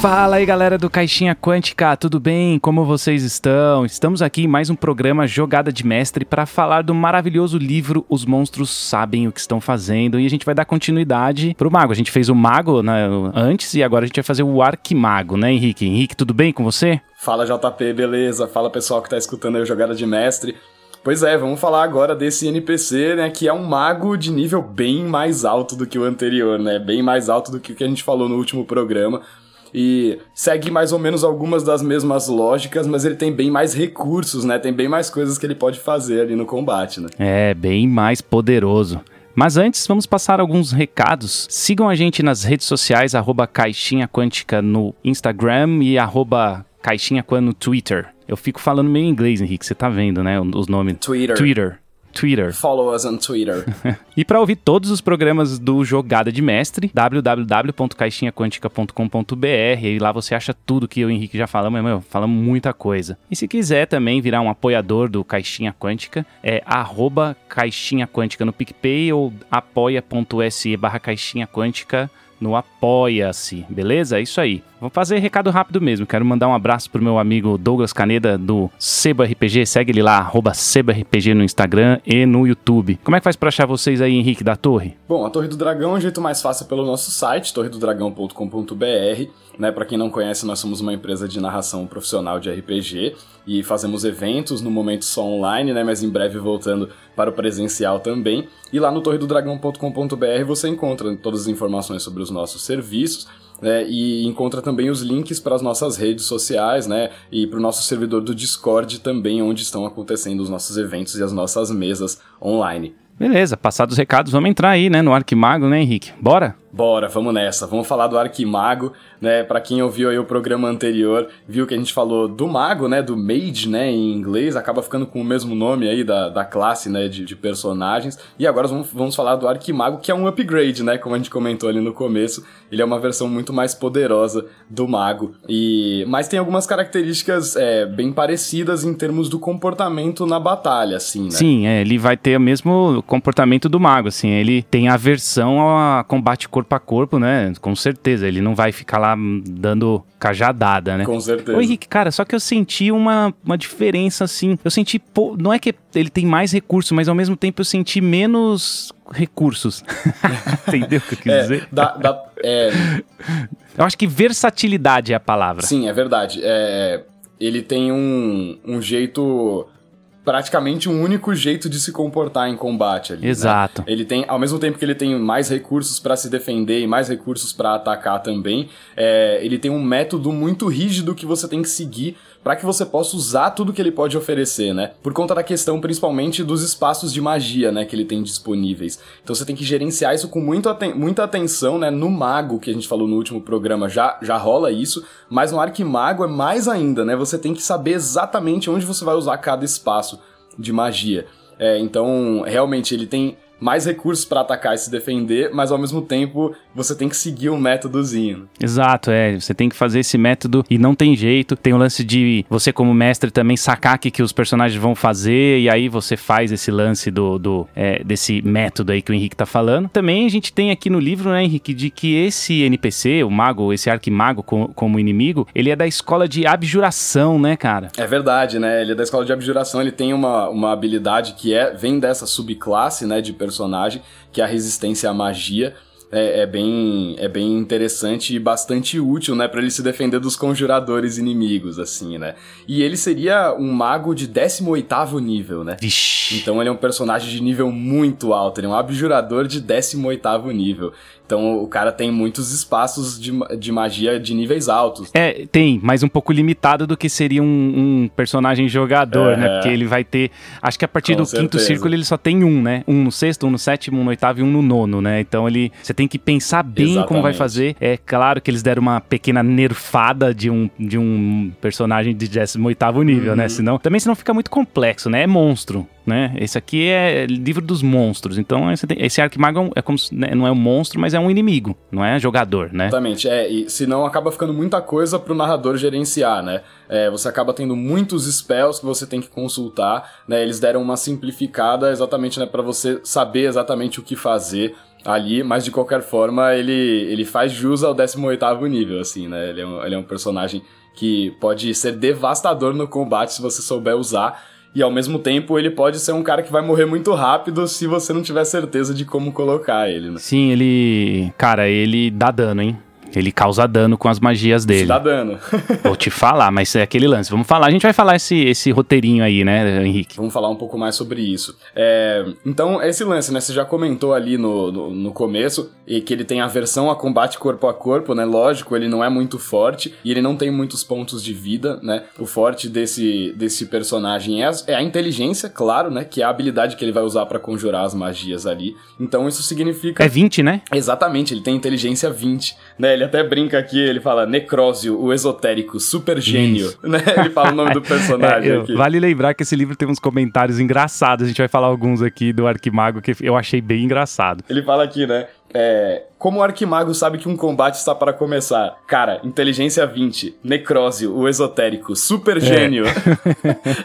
Fala aí galera do Caixinha Quântica, tudo bem? Como vocês estão? Estamos aqui em mais um programa Jogada de Mestre para falar do maravilhoso livro Os Monstros Sabem o que Estão Fazendo e a gente vai dar continuidade pro Mago. A gente fez o Mago né, antes e agora a gente vai fazer o Arquimago, né, Henrique? Henrique, tudo bem com você? Fala JP, beleza? Fala pessoal que tá escutando aí o Jogada de Mestre. Pois é, vamos falar agora desse NPC, né, que é um mago de nível bem mais alto do que o anterior, né? Bem mais alto do que o que a gente falou no último programa e segue mais ou menos algumas das mesmas lógicas, mas ele tem bem mais recursos, né? Tem bem mais coisas que ele pode fazer ali no combate, né? É, bem mais poderoso. Mas antes, vamos passar alguns recados. Sigam a gente nas redes sociais, arroba Caixinha Quântica no Instagram e arroba Caixinha no Twitter. Eu fico falando meio inglês, Henrique, você tá vendo, né, os nomes. Twitter. Twitter. Twitter. Follow us on Twitter. e para ouvir todos os programas do Jogada de Mestre, www.caixinhaquântica.com.br e lá você acha tudo que eu e o Henrique já falamos, meu, falamos muita coisa. E se quiser também virar um apoiador do Caixinha Quântica, é arroba Caixinha Quântica no PicPay ou apoia.se barra Caixinha Quântica no Apoia-se, beleza? É isso aí. Vou fazer recado rápido mesmo. Quero mandar um abraço pro meu amigo Douglas Caneda do Sebo RPG. Segue ele lá, arroba SeboRPG no Instagram e no YouTube. Como é que faz para achar vocês aí, Henrique, da Torre? Bom, a Torre do Dragão é um jeito mais fácil pelo nosso site, torredodragão.com.br. Né, para quem não conhece, nós somos uma empresa de narração profissional de RPG e fazemos eventos, no momento só online, né, mas em breve voltando para o presencial também. E lá no torredodragão.com.br você encontra todas as informações sobre os nossos serviços né, e encontra também os links para as nossas redes sociais, né, e para o nosso servidor do Discord também, onde estão acontecendo os nossos eventos e as nossas mesas online. Beleza, passados os recados, vamos entrar aí, né, no Arquimago, né, Henrique? Bora? Bora, vamos nessa. Vamos falar do Arquimago, né? Para quem ouviu aí o programa anterior, viu que a gente falou do mago, né, do mage, né, em inglês, acaba ficando com o mesmo nome aí da, da classe, né, de, de personagens. E agora vamos, vamos falar do Arquimago, que é um upgrade, né, como a gente comentou ali no começo. Ele é uma versão muito mais poderosa do mago. E mas tem algumas características é, bem parecidas em termos do comportamento na batalha, assim, né? Sim, é, ele vai ter o mesmo comportamento do mago, assim, ele tem aversão a combate corpo a corpo, né? Com certeza, ele não vai ficar lá dando cajadada, né? Com certeza. Ô Henrique, cara, só que eu senti uma, uma diferença, assim, eu senti, pô, não é que ele tem mais recursos, mas ao mesmo tempo eu senti menos recursos. Entendeu o que eu quis é, dizer? Da, da, é... Eu acho que versatilidade é a palavra. Sim, é verdade. É, ele tem um, um jeito praticamente um único jeito de se comportar em combate ali. Né? Exato. Né? Ele tem, ao mesmo tempo que ele tem mais recursos para se defender e mais recursos para atacar também, é, ele tem um método muito rígido que você tem que seguir para que você possa usar tudo que ele pode oferecer, né? Por conta da questão principalmente dos espaços de magia, né, que ele tem disponíveis. Então você tem que gerenciar isso com muito aten muita atenção, né? No mago que a gente falou no último programa já já rola isso, mas no arquimago é mais ainda, né? Você tem que saber exatamente onde você vai usar cada espaço de magia. É, então, realmente, ele tem mais recursos para atacar e se defender, mas ao mesmo tempo você tem que seguir um métodozinho. Exato, é. Você tem que fazer esse método e não tem jeito. Tem o lance de você, como mestre, também sacar o que, que os personagens vão fazer, e aí você faz esse lance do, do é, desse método aí que o Henrique tá falando. Também a gente tem aqui no livro, né, Henrique, de que esse NPC, o mago, esse arquimago como, como inimigo, ele é da escola de abjuração, né, cara? É verdade, né? Ele é da escola de abjuração, ele tem uma, uma habilidade que é vem dessa subclasse, né, de personagem, que é a resistência à magia é, é, bem, é bem interessante e bastante útil, né, para ele se defender dos conjuradores inimigos, assim, né. E ele seria um mago de 18º nível, né. Vixe. Então ele é um personagem de nível muito alto, ele é um abjurador de 18º nível. Então o cara tem muitos espaços de, de magia de níveis altos. É, tem, mas um pouco limitado do que seria um, um personagem jogador, é, né? Porque ele vai ter. Acho que a partir do certeza. quinto círculo ele só tem um, né? Um no sexto, um no sétimo, um no oitavo e um no nono, né? Então ele. Você tem que pensar bem Exatamente. como vai fazer. É claro que eles deram uma pequena nerfada de um, de um personagem de 18 nível, né? uhum. né? Senão. Também senão fica muito complexo, né? É monstro né? Esse aqui é livro dos monstros. Então esse, esse Arquimago é como né, não é um monstro, mas é um inimigo, não é jogador, né? Exatamente, é. E senão acaba ficando muita coisa pro narrador gerenciar, né? É, você acaba tendo muitos spells que você tem que consultar, né? Eles deram uma simplificada exatamente né, para você saber exatamente o que fazer ali, mas de qualquer forma ele, ele faz jus ao 18 nível, assim, né? Ele é, um, ele é um personagem que pode ser devastador no combate se você souber usar. E ao mesmo tempo ele pode ser um cara que vai morrer muito rápido se você não tiver certeza de como colocar ele, né? Sim, ele. Cara, ele dá dano, hein? Ele causa dano com as magias dele. Isso dá dano. Vou te falar, mas é aquele lance. Vamos falar, a gente vai falar esse, esse roteirinho aí, né, Henrique? Vamos falar um pouco mais sobre isso. É, então, esse lance, né? Você já comentou ali no, no, no, começo e que ele tem aversão a combate corpo a corpo, né? Lógico, ele não é muito forte e ele não tem muitos pontos de vida, né? O forte desse, desse personagem é a, é a inteligência, claro, né? Que é a habilidade que ele vai usar para conjurar as magias ali. Então, isso significa. É 20, né? Exatamente, ele tem inteligência 20, né? Ele até brinca aqui, ele fala Necrósio, o esotérico, super gênio, né? Ele fala o nome do personagem é, eu, aqui. Vale lembrar que esse livro tem uns comentários engraçados, a gente vai falar alguns aqui do Arquimago que eu achei bem engraçado. Ele fala aqui, né? É, como o Arquimago sabe que um combate está para começar? Cara, inteligência 20, necrósio, o esotérico, super gênio.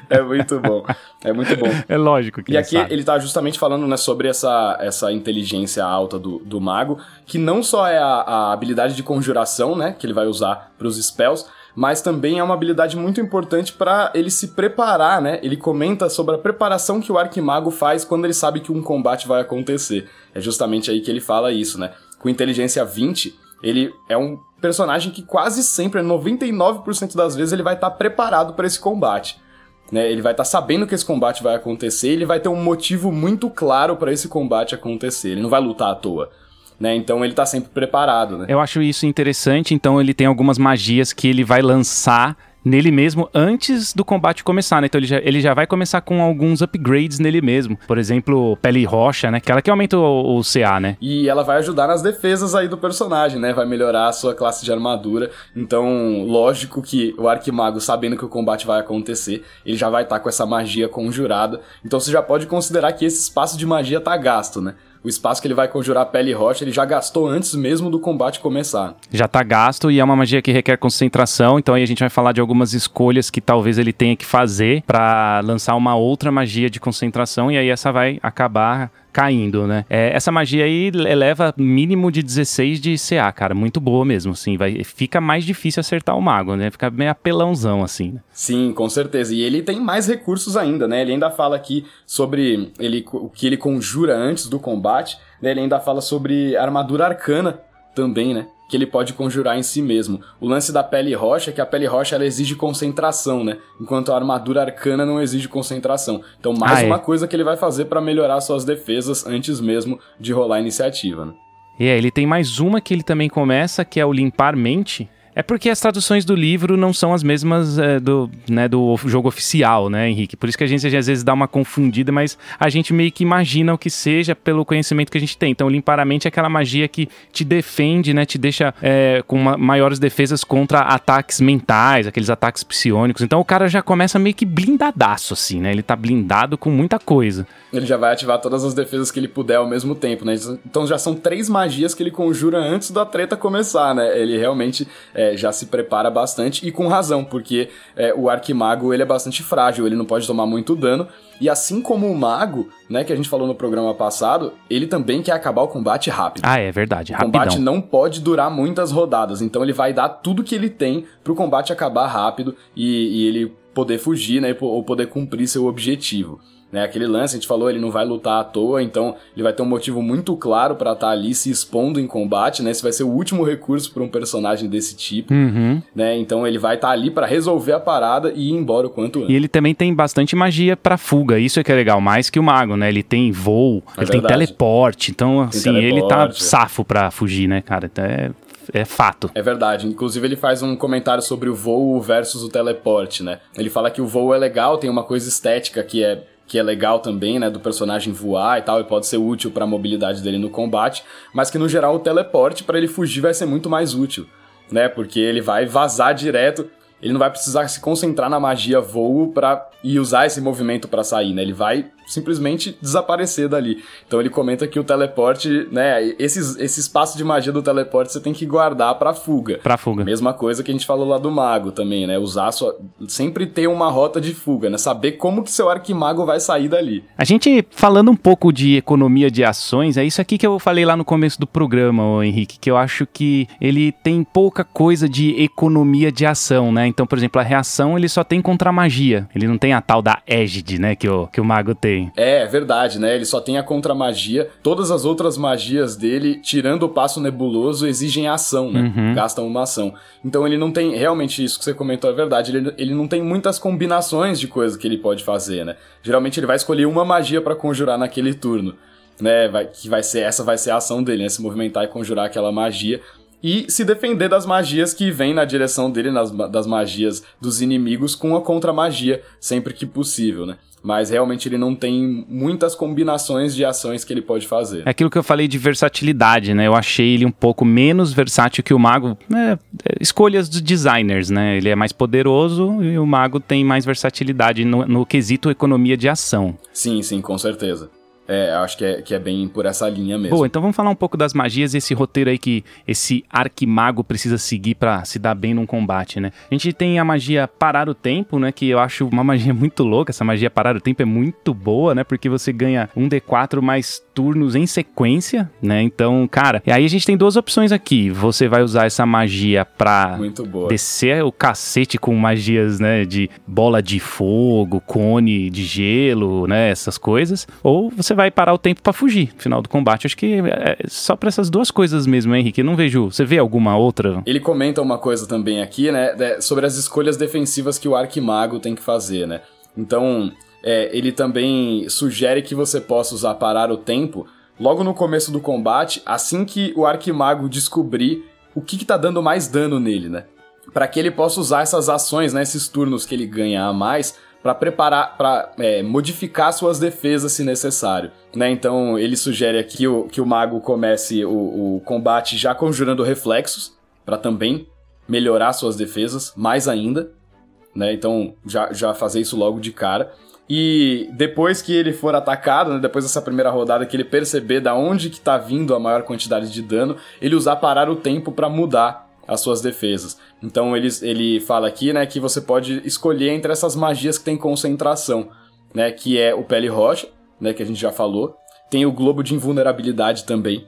É, é muito bom. É muito bom. É lógico que E aqui sabe. ele tá justamente falando né, sobre essa, essa inteligência alta do, do mago, que não só é a, a habilidade de conjuração, né, que ele vai usar para os spells, mas também é uma habilidade muito importante para ele se preparar, né? Ele comenta sobre a preparação que o Arquimago faz quando ele sabe que um combate vai acontecer. É justamente aí que ele fala isso, né? Com inteligência 20, ele é um personagem que quase sempre, 99% das vezes, ele vai estar tá preparado para esse combate. Né, ele vai estar tá sabendo que esse combate vai acontecer, ele vai ter um motivo muito claro para esse combate acontecer. Ele não vai lutar à toa né? Então ele tá sempre preparado, né? Eu acho isso interessante, então ele tem algumas magias que ele vai lançar nele mesmo antes do combate começar, né? Então ele já, ele já vai começar com alguns upgrades nele mesmo. Por exemplo, pele roxa, né? Aquela que aumenta o, o, CA, né? E ela vai ajudar nas defesas aí do personagem, né? Vai melhorar a sua classe de armadura. Então, lógico que o Arquimago, sabendo que o combate vai acontecer, ele já vai estar tá com essa magia conjurada. Então você já pode considerar que esse espaço de magia tá gasto, né? O espaço que ele vai conjurar pele e rocha, ele já gastou antes mesmo do combate começar. Já tá gasto e é uma magia que requer concentração, então aí a gente vai falar de algumas escolhas que talvez ele tenha que fazer para lançar uma outra magia de concentração e aí essa vai acabar caindo, né? É, essa magia aí eleva mínimo de 16 de CA, cara. Muito boa mesmo, assim. Vai, fica mais difícil acertar o mago, né? Fica meio apelãozão, assim. Né? Sim, com certeza. E ele tem mais recursos ainda, né? Ele ainda fala aqui sobre ele, o que ele conjura antes do combate. Né? Ele ainda fala sobre armadura arcana também, né? Que ele pode conjurar em si mesmo. O lance da pele rocha é que a pele rocha ela exige concentração, né? Enquanto a armadura arcana não exige concentração. Então, mais ah, uma é. coisa que ele vai fazer para melhorar suas defesas antes mesmo de rolar a iniciativa, né? E é, ele tem mais uma que ele também começa, que é o limpar mente, é porque as traduções do livro não são as mesmas é, do, né, do jogo oficial, né, Henrique? Por isso que a gente às vezes dá uma confundida, mas a gente meio que imagina o que seja pelo conhecimento que a gente tem. Então, limpar a mente é aquela magia que te defende, né? Te deixa é, com uma, maiores defesas contra ataques mentais, aqueles ataques psionicos. Então, o cara já começa meio que blindadaço, assim, né? Ele tá blindado com muita coisa. Ele já vai ativar todas as defesas que ele puder ao mesmo tempo, né? Então, já são três magias que ele conjura antes da treta começar, né? Ele realmente... É, é, já se prepara bastante e com razão, porque é, o Arquimago ele é bastante frágil, ele não pode tomar muito dano. E assim como o Mago, né, que a gente falou no programa passado, ele também quer acabar o combate rápido. Ah, é verdade, O combate não pode durar muitas rodadas, então ele vai dar tudo que ele tem pro combate acabar rápido e, e ele poder fugir, né, ou poder cumprir seu objetivo. Né, aquele lance, a gente falou, ele não vai lutar à toa, então ele vai ter um motivo muito claro para estar tá ali se expondo em combate, né? Esse vai ser o último recurso para um personagem desse tipo, uhum. né? Então ele vai estar tá ali para resolver a parada e ir embora o quanto antes. E ele também tem bastante magia para fuga, isso é que é legal, mais que o mago, né? Ele tem voo, é ele verdade. tem teleporte, então assim, teleporte. ele tá safo para fugir, né, cara? Então é é fato. É verdade. Inclusive, ele faz um comentário sobre o voo versus o teleporte, né? Ele fala que o voo é legal, tem uma coisa estética que é que é legal também, né, do personagem voar e tal, e pode ser útil para a mobilidade dele no combate, mas que no geral o teleporte para ele fugir vai ser muito mais útil, né, porque ele vai vazar direto, ele não vai precisar se concentrar na magia voo para e usar esse movimento para sair, né? Ele vai simplesmente desaparecer dali. Então ele comenta que o teleporte, né, esses, esse espaço de magia do teleporte você tem que guardar pra fuga. Pra fuga. Mesma coisa que a gente falou lá do mago também, né? Usar sua. Sempre ter uma rota de fuga, né? Saber como que seu arquimago vai sair dali. A gente, falando um pouco de economia de ações, é isso aqui que eu falei lá no começo do programa, ô Henrique, que eu acho que ele tem pouca coisa de economia de ação, né? Então, por exemplo, a reação ele só tem contra a magia. Ele não tem a tal da égide, né? Que o, que o mago tem. É, é verdade, né? Ele só tem a contra magia. Todas as outras magias dele, tirando o passo nebuloso, exigem ação, né? Uhum. Gastam uma ação. Então ele não tem. Realmente, isso que você comentou é verdade. Ele, ele não tem muitas combinações de coisas que ele pode fazer, né? Geralmente ele vai escolher uma magia para conjurar naquele turno. Né, vai, que vai ser essa vai ser a ação dele, né? Se movimentar e conjurar aquela magia e se defender das magias que vêm na direção dele, nas, das magias dos inimigos, com a contra-magia, sempre que possível, né? mas realmente ele não tem muitas combinações de ações que ele pode fazer. É aquilo que eu falei de versatilidade, né? Eu achei ele um pouco menos versátil que o mago. Né? Escolhas dos designers, né? Ele é mais poderoso e o mago tem mais versatilidade no, no quesito economia de ação. Sim, sim, com certeza. É, acho que é, que é bem por essa linha mesmo. Boa, então vamos falar um pouco das magias e esse roteiro aí que esse arquimago precisa seguir para se dar bem num combate, né? A gente tem a magia parar o tempo, né? Que eu acho uma magia muito louca. Essa magia parar o tempo é muito boa, né? Porque você ganha um D4 mais turnos em sequência, né? Então, cara, e aí a gente tem duas opções aqui. Você vai usar essa magia pra descer o cacete com magias, né? De bola de fogo, cone de gelo, né? Essas coisas. Ou você vai parar o tempo para fugir no final do combate. Acho que é só para essas duas coisas mesmo, Henrique. Não vejo. Você vê alguma outra? Ele comenta uma coisa também aqui, né? Sobre as escolhas defensivas que o Arquimago tem que fazer, né? Então, é, ele também sugere que você possa usar parar o tempo logo no começo do combate, assim que o Arquimago descobrir o que, que tá dando mais dano nele, né? Para que ele possa usar essas ações, né, esses turnos que ele ganha a mais, para preparar, para é, modificar suas defesas se necessário. Né? Então ele sugere aqui que o, que o mago comece o, o combate já conjurando reflexos, para também melhorar suas defesas mais ainda. Né? Então já, já fazer isso logo de cara. E depois que ele for atacado, né, depois dessa primeira rodada, que ele perceber da onde que tá vindo a maior quantidade de dano, ele usar parar o tempo para mudar as suas defesas. Então ele, ele fala aqui, né, que você pode escolher entre essas magias que tem concentração, né, que é o pele rocha, né, que a gente já falou. Tem o globo de invulnerabilidade também,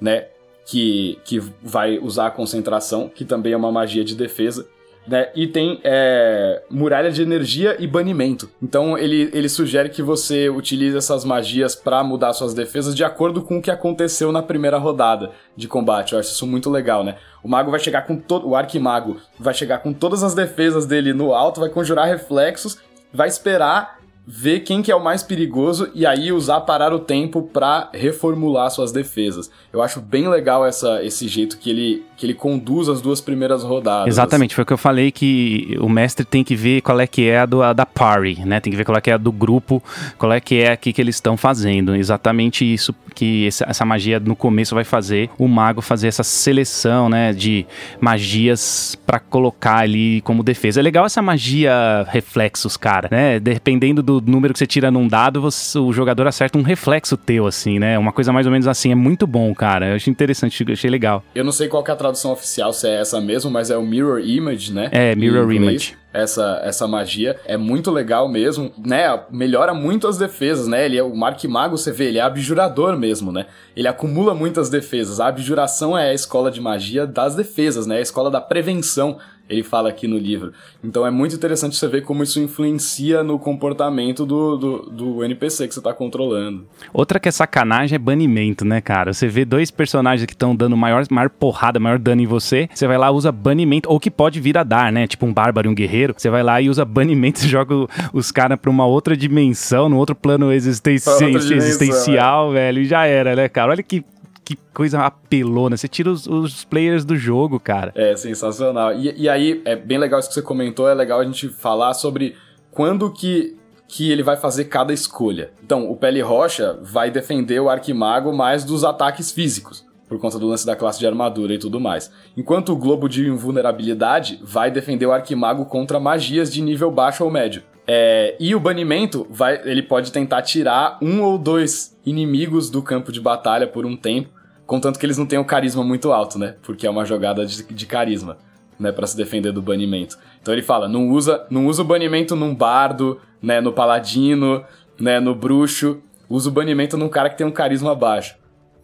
né, que, que vai usar a concentração, que também é uma magia de defesa né? E tem é, muralha de energia e banimento. Então ele, ele sugere que você utilize essas magias para mudar suas defesas de acordo com o que aconteceu na primeira rodada de combate. Eu acho isso muito legal, né? O mago vai chegar com todo. O arquimago vai chegar com todas as defesas dele no alto, vai conjurar reflexos, vai esperar ver quem que é o mais perigoso e aí usar parar o tempo para reformular suas defesas. Eu acho bem legal essa, esse jeito que ele, que ele conduz as duas primeiras rodadas. Exatamente, foi o que eu falei que o mestre tem que ver qual é que é a, do, a da party, né? Tem que ver qual é que é a do grupo, qual é que é aqui que eles estão fazendo. Exatamente isso que essa, essa magia no começo vai fazer o mago fazer essa seleção, né, de magias para colocar ali como defesa. É legal essa magia reflexos, cara, né? Dependendo do número que você tira num dado, você, o jogador acerta um reflexo teu, assim, né? Uma coisa mais ou menos assim. É muito bom, cara. Eu achei interessante, achei legal. Eu não sei qual é a tradução oficial, se é essa mesmo, mas é o Mirror Image, né? É, Mirror Image essa, essa magia. É muito legal mesmo, né? Melhora muito as defesas, né? Ele é o Mark Mago, você vê, ele é abjurador mesmo, né? Ele acumula muitas defesas. A abjuração é a escola de magia das defesas, né? A escola da prevenção ele fala aqui no livro. Então é muito interessante você ver como isso influencia no comportamento do, do, do NPC que você tá controlando. Outra que é sacanagem é banimento, né, cara? Você vê dois personagens que estão dando maior, maior porrada, maior dano em você, você vai lá usa banimento, ou que pode vir a dar, né? Tipo um bárbaro e um guerreiro. Você vai lá e usa banimento, joga os caras pra uma outra dimensão, no outro plano existencial, existencial é. velho, e já era, né, cara? Olha que que coisa apelona. Você tira os, os, players do jogo, cara. É, sensacional. E, e aí, é bem legal isso que você comentou, é legal a gente falar sobre quando que que ele vai fazer cada escolha. Então, o Pele Rocha vai defender o Arquimago mais dos ataques físicos, por conta do lance da classe de armadura e tudo mais. Enquanto o Globo de Invulnerabilidade vai defender o Arquimago contra magias de nível baixo ou médio. É, e o banimento, vai, ele pode tentar tirar um ou dois inimigos do campo de batalha por um tempo, contanto que eles não tenham carisma muito alto, né? Porque é uma jogada de, de carisma, né? Para se defender do banimento. Então ele fala, não usa, não usa o banimento num bardo, né? No paladino, né? No bruxo. Usa o banimento num cara que tem um carisma baixo.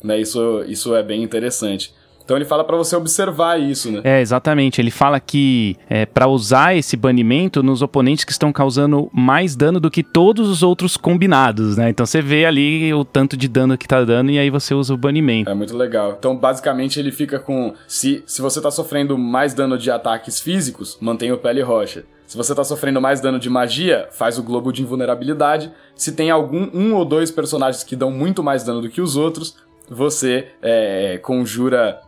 Né? Isso, isso é bem interessante. Então ele fala para você observar isso, né? É, exatamente. Ele fala que é, para usar esse banimento nos oponentes que estão causando mais dano do que todos os outros combinados, né? Então você vê ali o tanto de dano que tá dando e aí você usa o banimento. É muito legal. Então basicamente ele fica com se se você tá sofrendo mais dano de ataques físicos, mantenha o pele rocha. Se você tá sofrendo mais dano de magia, faz o globo de invulnerabilidade. Se tem algum um ou dois personagens que dão muito mais dano do que os outros, você é, conjura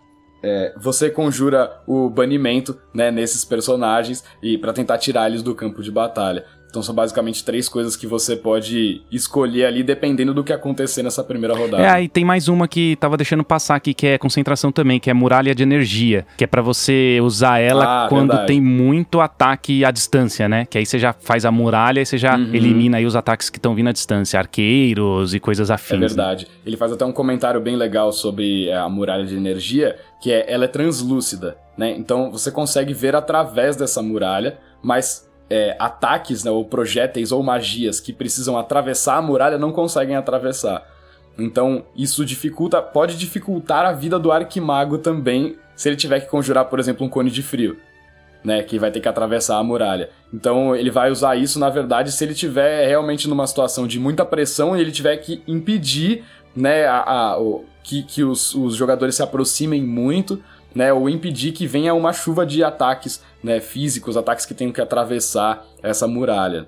é, você conjura o banimento né, nesses personagens e para tentar tirar eles do campo de batalha. Então são basicamente três coisas que você pode escolher ali dependendo do que acontecer nessa primeira rodada. É, aí tem mais uma que tava deixando passar aqui, que é concentração também, que é muralha de energia, que é para você usar ela ah, quando verdade. tem muito ataque à distância, né? Que aí você já faz a muralha e você já uhum. elimina aí os ataques que estão vindo à distância, arqueiros e coisas afins. É verdade. Né? Ele faz até um comentário bem legal sobre é, a muralha de energia, que é ela é translúcida, né? Então você consegue ver através dessa muralha, mas é, ataques, né, ou projéteis ou magias que precisam atravessar a muralha não conseguem atravessar. Então, isso dificulta, pode dificultar a vida do arquimago também, se ele tiver que conjurar, por exemplo, um cone de frio, né, que vai ter que atravessar a muralha. Então, ele vai usar isso, na verdade, se ele tiver realmente numa situação de muita pressão e ele tiver que impedir, né, a, a o, que, que os, os jogadores se aproximem muito, né, ou impedir que venha uma chuva de ataques né, físicos, ataques que tenham que atravessar essa muralha.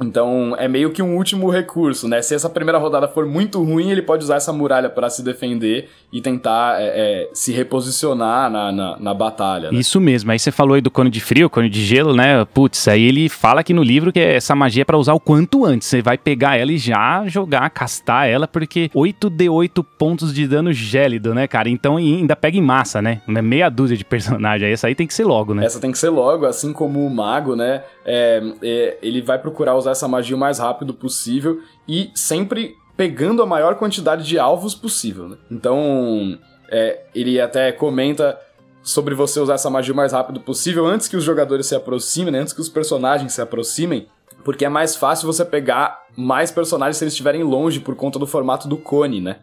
Então é meio que um último recurso, né? Se essa primeira rodada for muito ruim, ele pode usar essa muralha para se defender e tentar é, é, se reposicionar na, na, na batalha. Né? Isso mesmo. Aí você falou aí do cone de frio, cone de gelo, né? Putz, aí ele fala aqui no livro que essa magia é para usar o quanto antes. Você vai pegar ela e já jogar, castar ela, porque 8 de 8 pontos de dano gélido, né, cara? Então ainda pega em massa, né? Meia dúzia de personagem. Essa aí tem que ser logo, né? Essa tem que ser logo, assim como o mago, né? É, é, ele vai procurar usar essa magia o mais rápido possível e sempre pegando a maior quantidade de alvos possível. Né? Então, é, ele até comenta sobre você usar essa magia o mais rápido possível antes que os jogadores se aproximem, né? antes que os personagens se aproximem, porque é mais fácil você pegar mais personagens se eles estiverem longe por conta do formato do cone, né?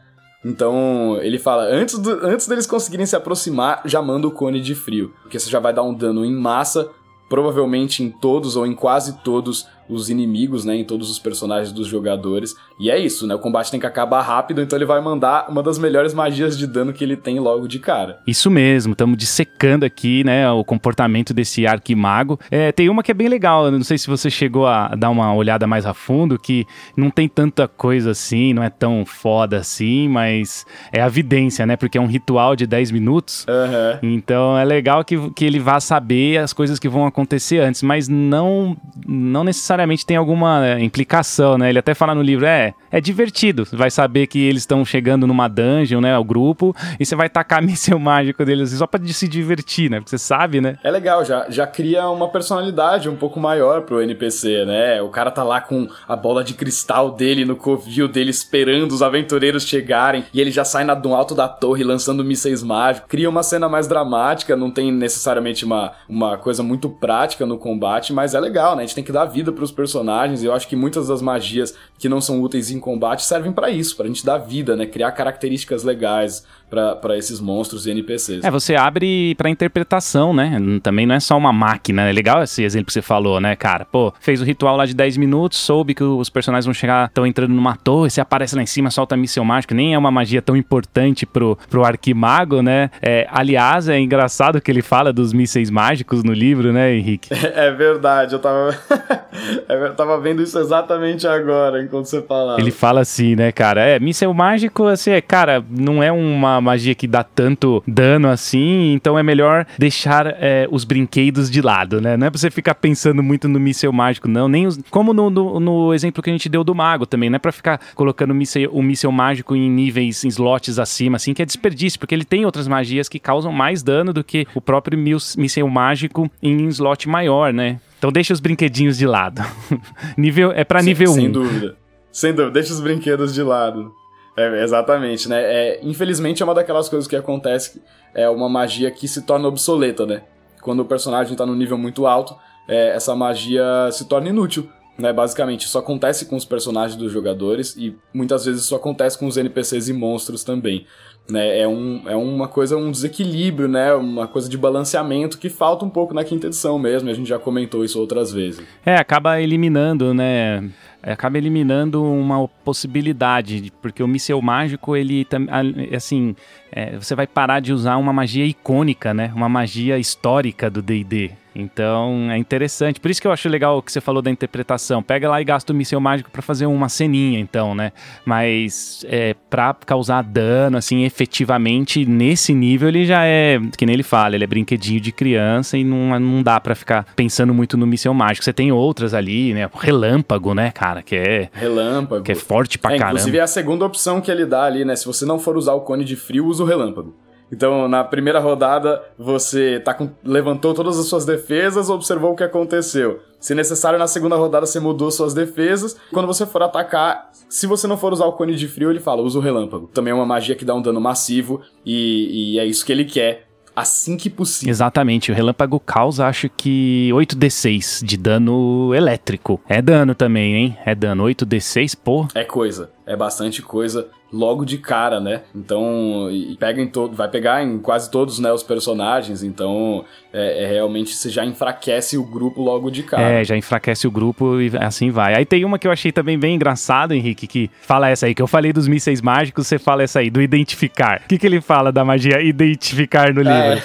Então, ele fala, antes, do, antes deles conseguirem se aproximar, já manda o cone de frio, porque você já vai dar um dano em massa provavelmente em todos ou em quase todos os inimigos, né, em todos os personagens dos jogadores. E é isso, né? O combate tem que acabar rápido, então ele vai mandar uma das melhores magias de dano que ele tem logo de cara. Isso mesmo, estamos dissecando aqui, né, o comportamento desse arquimago. É, tem uma que é bem legal, não sei se você chegou a dar uma olhada mais a fundo, que não tem tanta coisa assim, não é tão foda assim, mas é a vidência, né? Porque é um ritual de 10 minutos. Uhum. Então é legal que, que ele vá saber as coisas que vão acontecer antes, mas não, não necessariamente necessariamente tem alguma é, implicação, né? Ele até fala no livro, é, é divertido. Você vai saber que eles estão chegando numa dungeon, né? O grupo, e você vai tacar míssel mágico deles só pra se divertir, né? Porque você sabe, né? É legal, já, já cria uma personalidade um pouco maior pro NPC, né? O cara tá lá com a bola de cristal dele no covil dele esperando os aventureiros chegarem e ele já sai na, do alto da torre lançando mísseis mágicos. Cria uma cena mais dramática, não tem necessariamente uma, uma coisa muito prática no combate, mas é legal, né? A gente tem que dar vida pros personagens. Eu acho que muitas das magias que não são úteis em combate servem para isso, pra gente dar vida, né? Criar características legais para esses monstros e NPCs. É, você abre para interpretação, né? Também não é só uma máquina. É legal esse exemplo que você falou, né, cara? Pô, fez o ritual lá de 10 minutos, soube que os personagens vão chegar, estão entrando numa torre, você aparece lá em cima, solta míssel mágico, nem é uma magia tão importante pro, pro arquimago, né? É, aliás, é engraçado que ele fala dos mísseis mágicos no livro, né, Henrique? É, verdade, eu tava, eu tava vendo isso exatamente agora, enquanto você falava. Ele fala assim, né, cara? É, míssel mágico, assim, é, cara, não é uma magia que dá tanto dano assim, então é melhor deixar é, os brinquedos de lado, né? Não é pra você ficar pensando muito no míssel mágico, não. Nem os, como no, no, no, exemplo que a gente deu do mago também, não é pra ficar colocando o míssel, o míssel mágico em níveis, em slots acima, assim, que é desperdício, porque ele tem outras magias que causam mais dano do que o próprio míssel mágico em slot maior, né? Então deixa os brinquedinhos de lado. nível É pra nível 1. Sem dúvida. Sem dúvida, deixa os brinquedos de lado. É, exatamente, né? É, infelizmente é uma daquelas coisas que acontece, é uma magia que se torna obsoleta, né? Quando o personagem tá no nível muito alto, é, essa magia se torna inútil, né? Basicamente, isso acontece com os personagens dos jogadores e muitas vezes isso acontece com os NPCs e monstros também. Né, é, um, é uma coisa, um desequilíbrio, né? Uma coisa de balanceamento que falta um pouco na quinta edição mesmo, a gente já comentou isso outras vezes. É, acaba eliminando, né? É, acaba eliminando uma possibilidade, porque o míssel mágico, ele assim, é, você vai parar de usar uma magia icônica, né? Uma magia histórica do D&D. Então é interessante. Por isso que eu acho legal o que você falou da interpretação. Pega lá e gasta o míssel mágico para fazer uma ceninha, então, né? Mas é, pra causar dano, assim, efetivamente, nesse nível ele já é, que nem ele fala, ele é brinquedinho de criança e não, não dá para ficar pensando muito no míssel mágico. Você tem outras ali, né? Relâmpago, né, cara? Que é. Relâmpago. Que é forte pra é, caramba. Inclusive é a segunda opção que ele dá ali, né? Se você não for usar o cone de frio, usa o relâmpago. Então, na primeira rodada, você tá com, levantou todas as suas defesas, observou o que aconteceu. Se necessário, na segunda rodada você mudou suas defesas. Quando você for atacar, se você não for usar o cone de frio, ele fala, usa o relâmpago. Também é uma magia que dá um dano massivo e, e é isso que ele quer assim que possível. Exatamente, o relâmpago causa acho que 8d6 de dano elétrico. É dano também, hein? É dano 8d6, pô. É coisa, é bastante coisa logo de cara, né? Então, pega em todo, vai pegar em quase todos, né, os personagens, então é, é, realmente você já enfraquece o grupo logo de cara. É, já enfraquece o grupo e assim vai. Aí tem uma que eu achei também bem engraçado, Henrique, que fala essa aí, que eu falei dos mísseis mágicos, você fala essa aí, do identificar. O que, que ele fala da magia identificar no livro?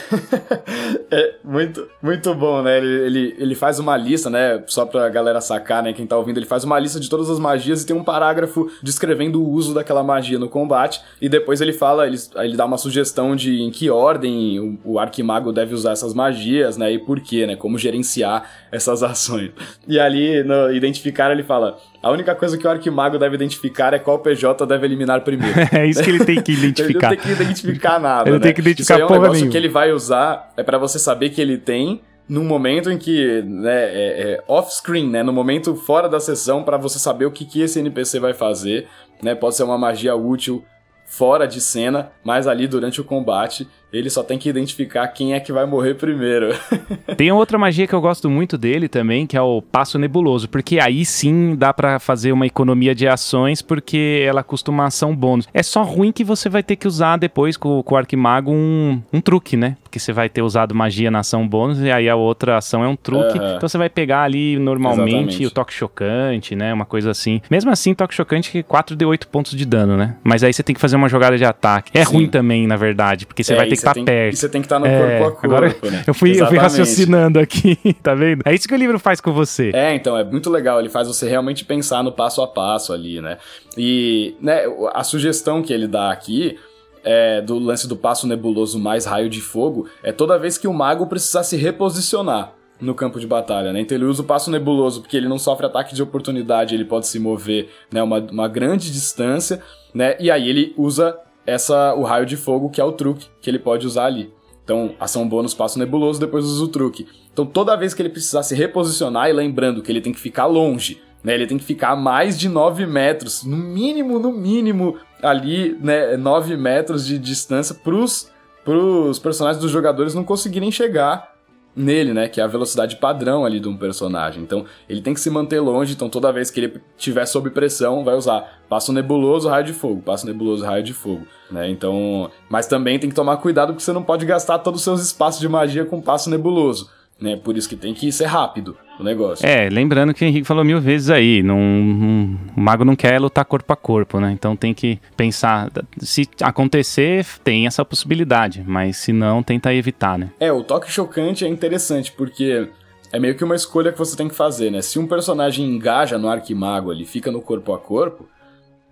É, é muito, muito bom, né? Ele, ele, ele faz uma lista, né, só pra galera sacar, né, quem tá ouvindo, ele faz uma lista de todas as magias e tem um parágrafo descrevendo o uso daquela magia magia no combate, e depois ele fala, ele, ele dá uma sugestão de em que ordem o, o arquimago deve usar essas magias, né, e por quê, né, como gerenciar essas ações. E ali, no identificar, ele fala, a única coisa que o arquimago deve identificar é qual PJ deve eliminar primeiro. é isso que ele tem que identificar. ele não tem que identificar nada, Ele né? tem que identificar isso é um negócio nenhuma. que ele vai usar, é para você saber que ele tem, num momento em que, né, é, é off-screen, né, no momento fora da sessão, para você saber o que, que esse NPC vai fazer, né, pode ser uma magia útil fora de cena, mas ali durante o combate ele só tem que identificar quem é que vai morrer primeiro. tem outra magia que eu gosto muito dele também, que é o passo nebuloso, porque aí sim dá para fazer uma economia de ações, porque ela custa uma ação bônus. É só ruim que você vai ter que usar depois com, com o Arquimago um, um truque, né? Porque você vai ter usado magia na ação bônus e aí a outra ação é um truque. Uhum. Então você vai pegar ali normalmente Exatamente. o toque chocante, né? Uma coisa assim. Mesmo assim, toque chocante 4 de 8 pontos de dano, né? Mas aí você tem que fazer uma jogada de ataque. É sim. ruim também, na verdade, porque você é, vai ter que estar tá perto. E você tem que estar tá no é, corpo a corpo, agora, né? Eu fui, eu fui raciocinando aqui, tá vendo? É isso que o livro faz com você. É, então, é muito legal. Ele faz você realmente pensar no passo a passo ali, né? E né, a sugestão que ele dá aqui é, do lance do passo nebuloso mais raio de fogo é toda vez que o mago precisar se reposicionar no campo de batalha, né? Então ele usa o passo nebuloso porque ele não sofre ataque de oportunidade, ele pode se mover, né, uma, uma grande distância, né? E aí ele usa essa o raio de fogo, que é o truque que ele pode usar ali. Então, ação bônus, passo nebuloso, depois usa o truque. Então, toda vez que ele precisar se reposicionar, e lembrando que ele tem que ficar longe, né? Ele tem que ficar a mais de 9 metros, no mínimo, no mínimo, ali, né, 9 metros de distância pros, pros personagens dos jogadores não conseguirem chegar nele, né? Que é a velocidade padrão ali de um personagem. Então, ele tem que se manter longe, então toda vez que ele tiver sob pressão, vai usar passo nebuloso, raio de fogo, passo nebuloso, raio de fogo, né? Então, mas também tem que tomar cuidado porque você não pode gastar todos os seus espaços de magia com passo nebuloso né? Por isso que tem que ser rápido o negócio. É, lembrando que o Henrique falou mil vezes aí, não, não, o mago não quer lutar corpo a corpo, né? Então tem que pensar, se acontecer, tem essa possibilidade, mas se não, tenta evitar, né? É, o toque chocante é interessante, porque é meio que uma escolha que você tem que fazer, né? Se um personagem engaja no arquimago ali, fica no corpo a corpo,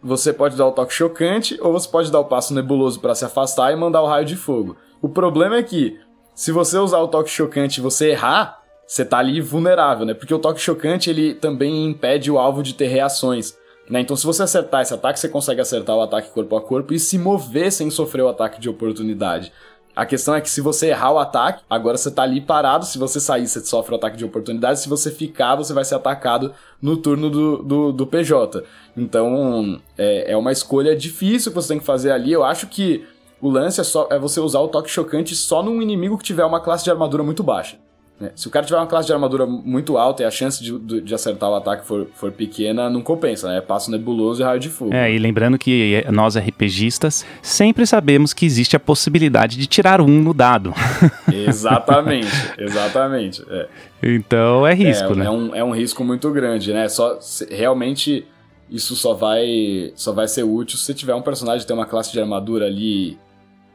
você pode dar o toque chocante ou você pode dar o passo nebuloso para se afastar e mandar o raio de fogo. O problema é que se você usar o toque chocante e você errar, você tá ali vulnerável, né? Porque o toque chocante ele também impede o alvo de ter reações. Né? Então, se você acertar esse ataque, você consegue acertar o ataque corpo a corpo e se mover sem sofrer o ataque de oportunidade. A questão é que se você errar o ataque, agora você tá ali parado. Se você sair, você sofre o ataque de oportunidade. Se você ficar, você vai ser atacado no turno do, do, do PJ. Então, é, é uma escolha difícil que você tem que fazer ali. Eu acho que o lance é, só, é você usar o toque chocante só num inimigo que tiver uma classe de armadura muito baixa. Né? Se o cara tiver uma classe de armadura muito alta e a chance de, de acertar o ataque for, for pequena, não compensa, né? É passo nebuloso e raio de fogo. É, e lembrando que nós RPGistas sempre sabemos que existe a possibilidade de tirar um no dado. Exatamente, exatamente. É. Então é risco, é, né? É um, é um risco muito grande, né? Só realmente isso só vai só vai ser útil se tiver um personagem que tem uma classe de armadura ali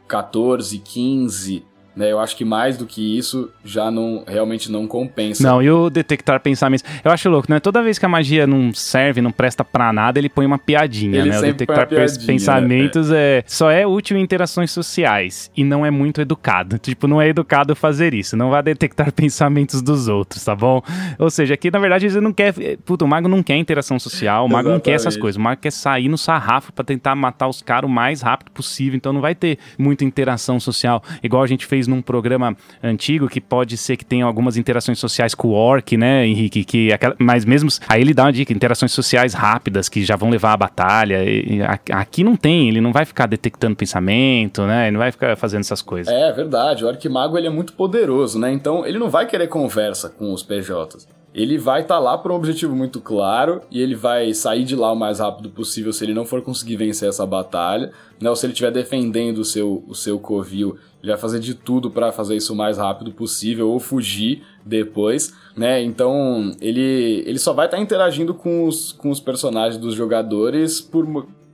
14, 15 né? Eu acho que mais do que isso já não realmente não compensa. Não, e o detectar pensamentos. Eu acho louco, né? Toda vez que a magia não serve, não presta pra nada, ele põe uma piadinha, ele né? O detectar piadinha, pensamentos é. é. só é útil em interações sociais e não é muito educado. Tipo, não é educado fazer isso. Não vai detectar pensamentos dos outros, tá bom? Ou seja, aqui na verdade você não quer. Puta, o mago não quer interação social, o mago não quer essas coisas. O mago quer sair no sarrafo para tentar matar os caras o mais rápido possível. Então não vai ter muita interação social, igual a gente fez num programa antigo que pode ser que tenha algumas interações sociais com o Orc, né, Henrique? Que aquela, mas mesmo. Aí ele dá uma dica: interações sociais rápidas que já vão levar à batalha. E, aqui não tem, ele não vai ficar detectando pensamento, né? Ele não vai ficar fazendo essas coisas. É verdade, o Orc Mago ele é muito poderoso, né? Então ele não vai querer conversa com os PJs ele vai estar tá lá por um objetivo muito claro e ele vai sair de lá o mais rápido possível se ele não for conseguir vencer essa batalha, né? Ou se ele estiver defendendo o seu, o seu covil, ele vai fazer de tudo para fazer isso o mais rápido possível ou fugir depois, né? Então ele, ele só vai estar tá interagindo com os, com os personagens dos jogadores por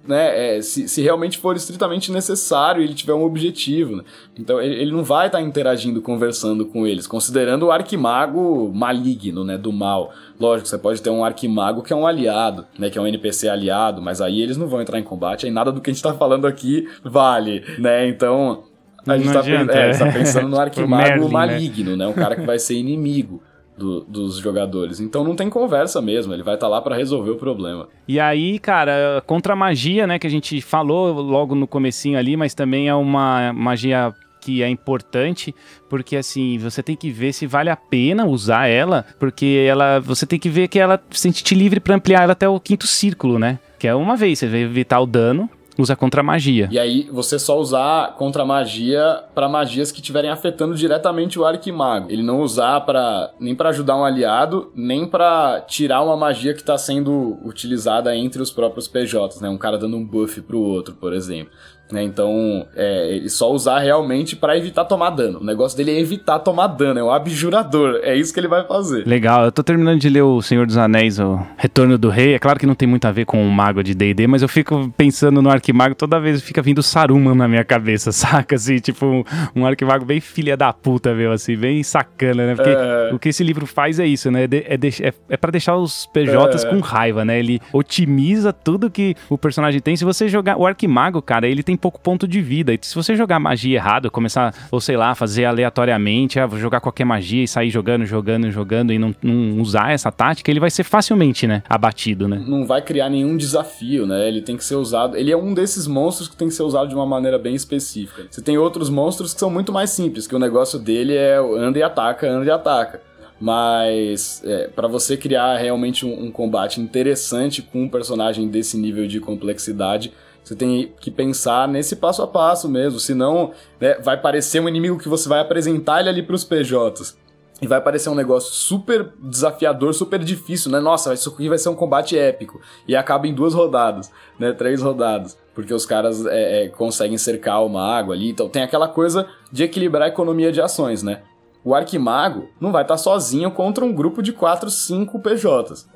né, é, se, se, realmente for estritamente necessário e ele tiver um objetivo. Né? Então ele, ele, não vai estar tá interagindo, conversando com eles, considerando o arquimago maligno, né, do mal. Lógico, você pode ter um arquimago que é um aliado, né, que é um NPC aliado, mas aí eles não vão entrar em combate, aí nada do que a gente está falando aqui vale, né? Então a gente está é, tá pensando no arquimago Merlin, né? maligno, né? Um cara que vai ser inimigo do, dos jogadores. Então não tem conversa mesmo, ele vai estar tá lá para resolver o problema. E aí, cara, contra a magia, né, que a gente falou logo no comecinho ali, mas também é uma magia que é importante, porque assim, você tem que ver se vale a pena usar ela, porque ela, você tem que ver que ela se sente livre para ampliar ela até o quinto círculo, né? Que é uma vez, você vai evitar o dano, usa contra magia. E aí você só usar contra magia para magias que estiverem afetando diretamente o arquimago. Ele não usar para nem para ajudar um aliado, nem para tirar uma magia que está sendo utilizada entre os próprios PJs, né? Um cara dando um buff pro outro, por exemplo. Né? Então, é, ele só usar realmente para evitar tomar dano. O negócio dele é evitar tomar dano, é um abjurador. É isso que ele vai fazer. Legal, eu tô terminando de ler O Senhor dos Anéis, O Retorno do Rei. É claro que não tem muito a ver com o mago de D&D, mas eu fico pensando no arquimago, toda vez fica vindo Saruman na minha cabeça, saca? Assim, tipo, um, um arquimago bem filha da puta, meu, assim, bem sacana, né? Porque é... o que esse livro faz é isso, né? É, de, é, é para deixar os PJs é... com raiva, né? Ele otimiza tudo que o personagem tem. Se você jogar o arquimago, cara, ele tem pouco ponto de vida. E se você jogar magia errado, começar, ou sei lá, fazer aleatoriamente, ah, vou jogar qualquer magia e sair jogando, jogando, jogando e não, não usar essa tática, ele vai ser facilmente, né, abatido, né? Não vai criar nenhum desafio, né? Ele tem que ser usado. Ele é um desses monstros que tem que ser usado de uma maneira bem específica. Você tem outros monstros que são muito mais simples, que o negócio dele é anda e ataca, anda e ataca. Mas é, para você criar realmente um, um, combate interessante com um personagem desse nível de complexidade, você tem que pensar nesse passo a passo mesmo, senão né, vai parecer um inimigo que você vai apresentar ele ali pros PJs. E vai parecer um negócio super desafiador, super difícil, né? Nossa, isso aqui vai ser um combate épico. E acaba em duas rodadas, né? Três rodadas. Porque os caras é, é, conseguem cercar o mago ali. Então tem aquela coisa de equilibrar a economia de ações, né? O arquimago não vai estar sozinho contra um grupo de 4, 5 PJs.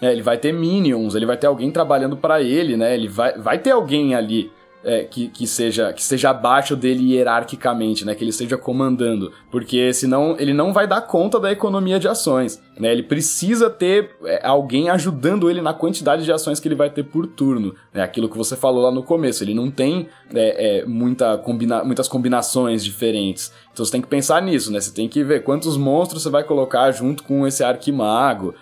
É, ele vai ter minions, ele vai ter alguém trabalhando para ele, né? Ele vai, vai ter alguém ali é, que, que, seja que seja abaixo dele hierarquicamente, né? Que ele esteja comandando, porque senão ele não vai dar conta da economia de ações, né? Ele precisa ter é, alguém ajudando ele na quantidade de ações que ele vai ter por turno, né? Aquilo que você falou lá no começo, ele não tem é, é muita combina muitas combinações diferentes, então você tem que pensar nisso, né? Você tem que ver quantos monstros você vai colocar junto com esse arquimago,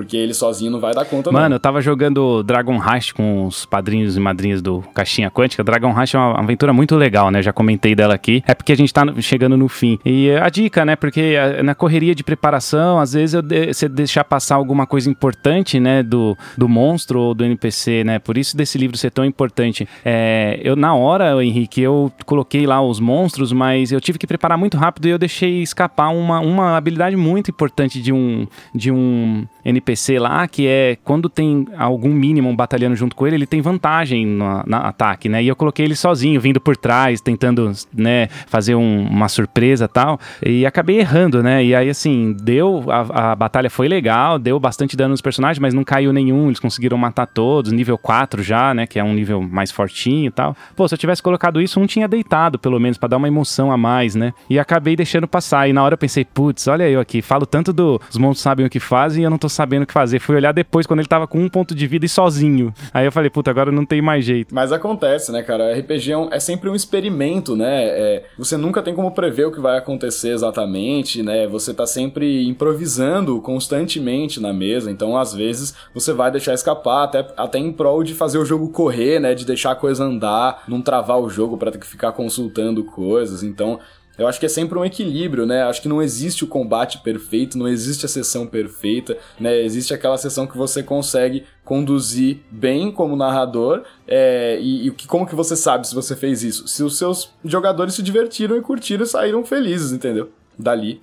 Porque ele sozinho não vai dar conta, Mano, não. eu tava jogando Dragon Rush com os padrinhos e madrinhas do Caixinha Quântica. Dragon Rush é uma aventura muito legal, né? Já comentei dela aqui. É porque a gente tá chegando no fim. E a dica, né? Porque na correria de preparação, às vezes eu de, você deixar passar alguma coisa importante, né? Do, do monstro ou do NPC, né? Por isso desse livro ser tão importante. É, eu, na hora, Henrique, eu coloquei lá os monstros, mas eu tive que preparar muito rápido e eu deixei escapar uma, uma habilidade muito importante de um, de um NPC lá, que é quando tem algum mínimo batalhando junto com ele, ele tem vantagem no na ataque, né? E eu coloquei ele sozinho, vindo por trás, tentando, né, fazer um, uma surpresa tal. E acabei errando, né? E aí, assim, deu. A, a, batalha foi legal, deu bastante dano nos personagens, mas não caiu nenhum. Eles conseguiram matar todos, nível 4 já, né? Que é um nível mais fortinho e tal. Pô, se eu tivesse colocado isso, um tinha deitado, pelo menos, para dar uma emoção a mais, né? E acabei deixando passar. E na hora eu pensei, putz, olha eu aqui, falo tanto dos do, monstros sabem o que fazem e eu não tô sabendo o que fazer. Fui olhar depois, quando ele tava com um ponto de vida e sozinho. Aí eu falei, puta, agora não tem mais jeito. Mas acontece, né, cara? RPG é, um, é sempre um experimento, né? É, você nunca tem como prever o que vai acontecer exatamente, né? Você tá sempre improvisando constantemente na mesa, então às vezes você vai deixar escapar, até, até em prol de fazer o jogo correr, né? De deixar a coisa andar, não travar o jogo para ter que ficar consultando coisas. Então eu acho que é sempre um equilíbrio, né? Acho que não existe o combate perfeito, não existe a sessão perfeita, né? Existe aquela sessão que você consegue conduzir bem como narrador é, e, e como que você sabe se você fez isso? Se os seus jogadores se divertiram e curtiram e saíram felizes, entendeu? Dali.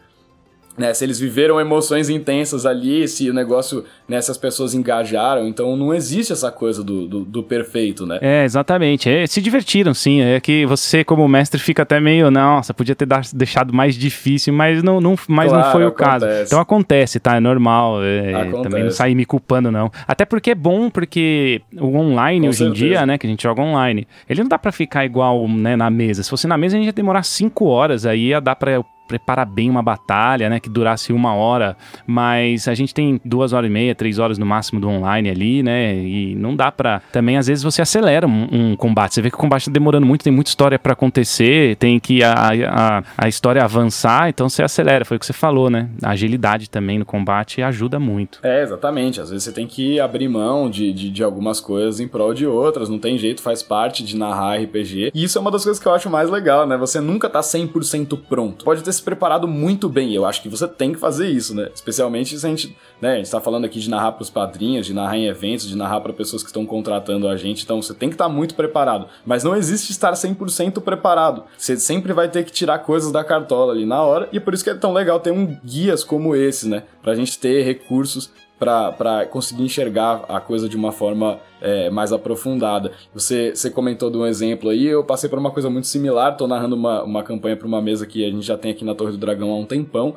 Né, se eles viveram emoções intensas ali, se o negócio, né, se as pessoas engajaram, então não existe essa coisa do, do, do perfeito, né? É, exatamente. É, se divertiram, sim. É que você, como mestre, fica até meio, nossa, podia ter deixado mais difícil, mas não, não, mas claro, não foi o acontece. caso. Então acontece, tá? É normal. É, também não sair me culpando, não. Até porque é bom, porque o online Com hoje certeza. em dia, né, que a gente joga online, ele não dá para ficar igual né, na mesa. Se fosse na mesa, a gente ia demorar cinco horas, aí ia dar pra preparar bem uma batalha, né? Que durasse uma hora, mas a gente tem duas horas e meia, três horas no máximo do online ali, né? E não dá pra. Também, às vezes, você acelera um, um combate. Você vê que o combate tá demorando muito, tem muita história para acontecer, tem que a, a, a história avançar, então você acelera. Foi o que você falou, né? A agilidade também no combate ajuda muito. É, exatamente. Às vezes você tem que abrir mão de, de, de algumas coisas em prol de outras, não tem jeito, faz parte de narrar RPG. E isso é uma das coisas que eu acho mais legal, né? Você nunca tá 100% pronto. Pode ter se preparado muito bem. Eu acho que você tem que fazer isso, né? Especialmente se a gente, né, a gente tá falando aqui de narrar para os padrinhos, de narrar em eventos, de narrar para pessoas que estão contratando a gente. Então você tem que estar tá muito preparado. Mas não existe estar 100% preparado. Você sempre vai ter que tirar coisas da cartola ali na hora. E por isso que é tão legal ter um guias como esse, né? Pra gente ter recursos para conseguir enxergar a coisa de uma forma é, mais aprofundada. Você, você comentou de um exemplo aí, eu passei por uma coisa muito similar, estou narrando uma, uma campanha para uma mesa que a gente já tem aqui na Torre do Dragão há um tempão,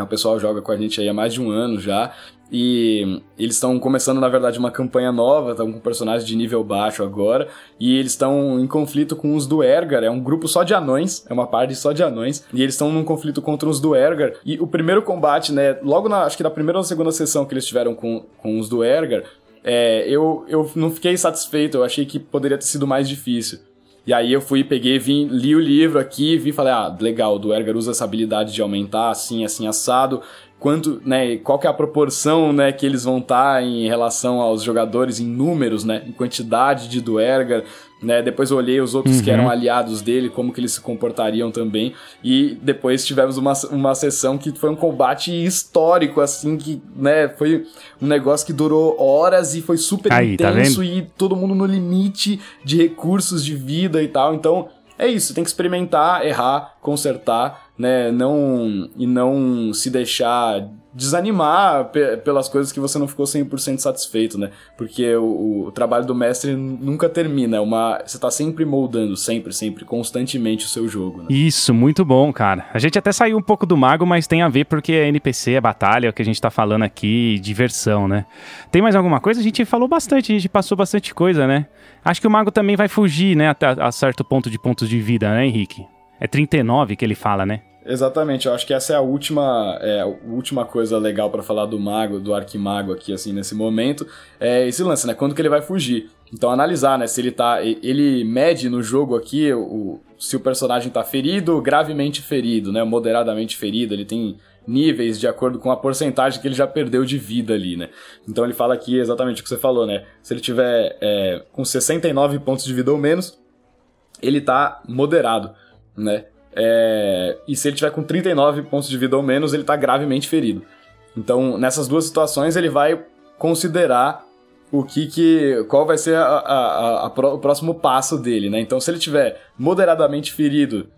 o pessoal joga com a gente aí há mais de um ano já. E eles estão começando, na verdade, uma campanha nova, estão com personagens de nível baixo agora. E eles estão em conflito com os do Ergar. É um grupo só de anões, é uma parte só de anões. E eles estão num conflito contra os do Ergar. E o primeiro combate, né, logo na, acho que na primeira ou segunda sessão que eles tiveram com, com os do Ergar, é, eu, eu não fiquei satisfeito, eu achei que poderia ter sido mais difícil. E aí eu fui, peguei, vim, li o livro aqui, vi e falei, ah, legal, o Duergar usa essa habilidade de aumentar assim, assim, assado. Quanto, né, qual que é a proporção, né, que eles vão estar tá em relação aos jogadores em números, né, em quantidade de Duergar. Né? Depois eu olhei os outros uhum. que eram aliados dele, como que eles se comportariam também. E depois tivemos uma, uma sessão que foi um combate histórico, assim, que, né, foi um negócio que durou horas e foi super Aí, tá intenso tá e todo mundo no limite de recursos de vida e tal. Então, é isso, tem que experimentar, errar, consertar, né? Não e não se deixar desanimar pelas coisas que você não ficou 100% satisfeito, né? Porque o, o, trabalho do mestre nunca termina, é uma você tá sempre moldando, sempre, sempre, constantemente o seu jogo, né? Isso, muito bom, cara. A gente até saiu um pouco do mago, mas tem a ver porque é NPC, é batalha, é o que a gente tá falando aqui, diversão, né? Tem mais alguma coisa? A gente falou bastante, a gente passou bastante coisa, né? Acho que o mago também vai fugir, né, até a certo ponto de pontos de vida, né, Henrique? É 39 que ele fala, né? Exatamente, eu acho que essa é a última, é, a última coisa legal para falar do mago, do arquimago aqui, assim, nesse momento, é esse lance, né? Quando que ele vai fugir? Então, analisar, né? Se ele tá. Ele mede no jogo aqui o, se o personagem tá ferido, gravemente ferido, né? Moderadamente ferido, ele tem níveis de acordo com a porcentagem que ele já perdeu de vida ali, né? Então ele fala aqui exatamente o que você falou, né? Se ele tiver é, com 69 pontos de vida ou menos, ele tá moderado, né? É, e se ele tiver com 39 pontos de vida ou menos, ele tá gravemente ferido. Então, nessas duas situações, ele vai considerar o que que qual vai ser a, a, a, o próximo passo dele, né? Então, se ele tiver moderadamente ferido,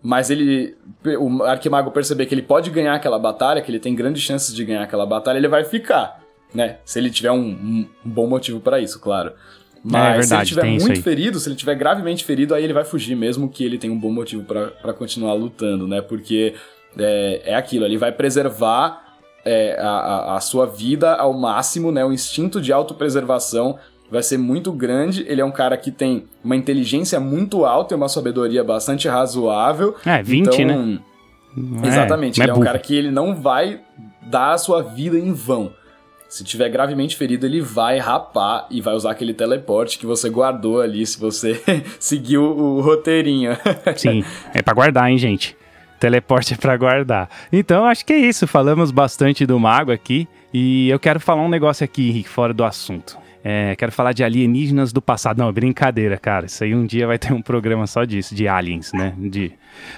mas ele o arquimago perceber que ele pode ganhar aquela batalha, que ele tem grandes chances de ganhar aquela batalha, ele vai ficar, né? Se ele tiver um, um bom motivo para isso, claro. Mas é verdade, se ele tiver muito ferido, se ele tiver gravemente ferido, aí ele vai fugir, mesmo que ele tenha um bom motivo para continuar lutando, né? Porque é, é aquilo, ele vai preservar é, a, a, sua vida ao máximo, né? O instinto de autopreservação vai ser muito grande. Ele é um cara que tem uma inteligência muito alta e uma sabedoria bastante razoável. É, 20, então, né? Exatamente. É, ele é, é um cara que ele não vai dar a sua vida em vão. Se tiver gravemente ferido, ele vai rapar e vai usar aquele teleporte que você guardou ali, se você seguiu o roteirinho. Sim, é para guardar, hein, gente? Teleporte é para guardar. Então, acho que é isso. Falamos bastante do mago aqui. E eu quero falar um negócio aqui, Henrique, fora do assunto. É, quero falar de alienígenas do passado. Não, brincadeira, cara. Isso aí um dia vai ter um programa só disso, de aliens, né? De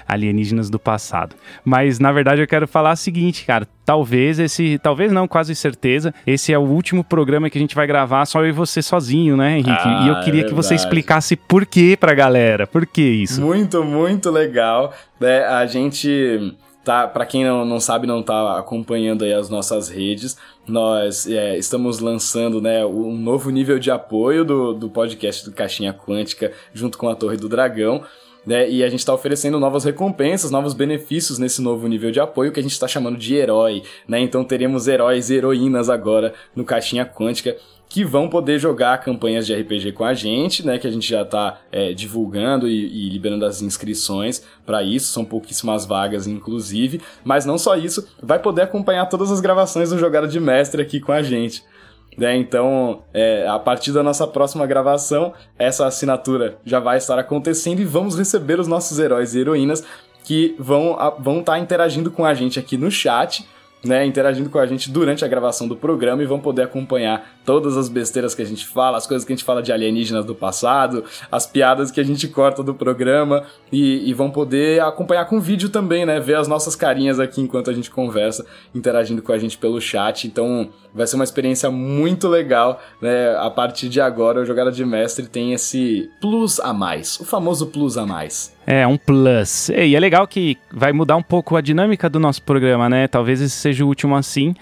alienígenas do passado. Mas na verdade eu quero falar o seguinte, cara. Talvez esse, talvez não, quase certeza, esse é o último programa que a gente vai gravar só eu e você sozinho, né, Henrique? Ah, e eu queria é que você explicasse por que pra galera. Por que isso? Muito, muito legal. É, a gente tá, para quem não, não sabe, não tá acompanhando aí as nossas redes, nós é, estamos lançando né, um novo nível de apoio do, do podcast do Caixinha Quântica junto com a Torre do Dragão. Né, e a gente está oferecendo novas recompensas, novos benefícios nesse novo nível de apoio que a gente está chamando de herói. Né? Então teremos heróis e heroínas agora no Caixinha Quântica que vão poder jogar campanhas de RPG com a gente, né? Que a gente já está é, divulgando e, e, liberando as inscrições para isso, são pouquíssimas vagas, inclusive. Mas não só isso, vai poder acompanhar todas as gravações do Jogada de Mestre aqui com a gente. Né? Então, é, a partir da nossa próxima gravação, essa assinatura já vai estar acontecendo e vamos receber os nossos heróis e heroínas que vão estar vão tá interagindo com a gente aqui no chat né, interagindo com a gente durante a gravação do programa e vão poder acompanhar todas as besteiras que a gente fala, as coisas que a gente fala de alienígenas do passado, as piadas que a gente corta do programa e, e vão poder acompanhar com vídeo também, né, ver as nossas carinhas aqui enquanto a gente conversa, interagindo com a gente pelo chat. Então vai ser uma experiência muito legal, né? A partir de agora, o Jogada de Mestre tem esse plus a mais, o famoso plus a mais. É, um plus. E é legal que vai mudar um pouco a dinâmica do nosso programa, né? Talvez esse seja o último assim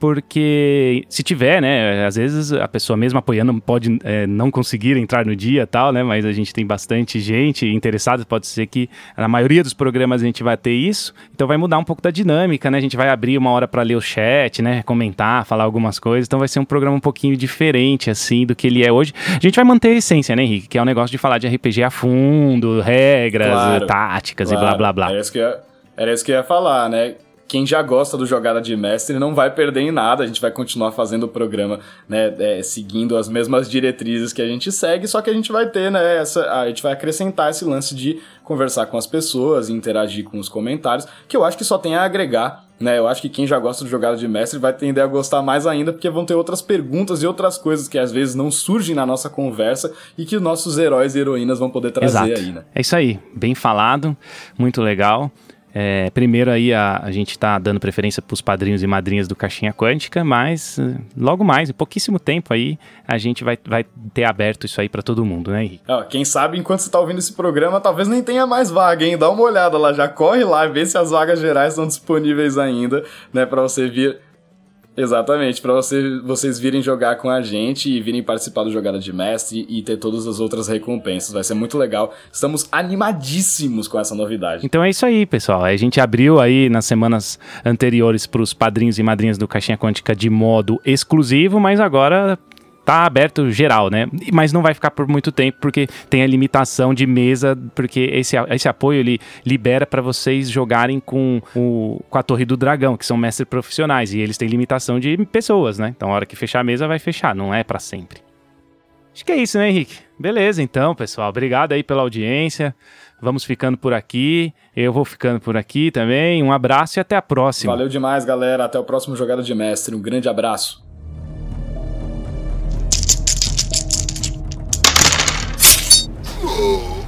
porque se tiver, né, às vezes a pessoa mesmo apoiando pode é, não conseguir entrar no dia tal, né, mas a gente tem bastante gente interessada, pode ser que na maioria dos programas a gente vai ter isso, então vai mudar um pouco da dinâmica, né, a gente vai abrir uma hora para ler o chat, né, comentar, falar algumas coisas, então vai ser um programa um pouquinho diferente, assim, do que ele é hoje. A gente vai manter a essência, né, Henrique, que é o um negócio de falar de RPG a fundo, regras, claro, táticas claro. e blá blá blá. Era isso, que ia, era isso que eu ia falar, né, quem já gosta do Jogada de Mestre não vai perder em nada. A gente vai continuar fazendo o programa, né, é, seguindo as mesmas diretrizes que a gente segue, só que a gente vai ter, né, essa, a gente vai acrescentar esse lance de conversar com as pessoas, interagir com os comentários, que eu acho que só tem a agregar né? Eu acho que quem já gosta do jogada de mestre vai tender a gostar mais ainda, porque vão ter outras perguntas e outras coisas que às vezes não surgem na nossa conversa e que nossos heróis e heroínas vão poder trazer Exato. aí, né? É isso aí, bem falado, muito legal. É, primeiro aí a, a gente está dando preferência para os padrinhos e madrinhas do Caixinha Quântica, mas eh, logo mais, em pouquíssimo tempo aí, a gente vai, vai ter aberto isso aí para todo mundo, né, Henrique? quem sabe enquanto você está ouvindo esse programa, talvez nem tenha mais vaga, hein? Dá uma olhada lá, já corre lá, vê se as vagas gerais estão disponíveis ainda, né, para você vir Exatamente, para você, vocês virem jogar com a gente e virem participar do Jogada de Mestre e ter todas as outras recompensas. Vai ser muito legal. Estamos animadíssimos com essa novidade. Então é isso aí, pessoal. A gente abriu aí nas semanas anteriores para os padrinhos e madrinhas do Caixinha Quântica de modo exclusivo, mas agora tá aberto geral, né? Mas não vai ficar por muito tempo porque tem a limitação de mesa, porque esse, esse apoio ele libera para vocês jogarem com, o, com a Torre do Dragão, que são mestres profissionais, e eles têm limitação de pessoas, né? Então a hora que fechar a mesa vai fechar, não é para sempre. Acho que é isso, né, Henrique? Beleza, então, pessoal. Obrigado aí pela audiência. Vamos ficando por aqui. Eu vou ficando por aqui também. Um abraço e até a próxima. Valeu demais, galera. Até o próximo Jogada de Mestre. Um grande abraço. Oh.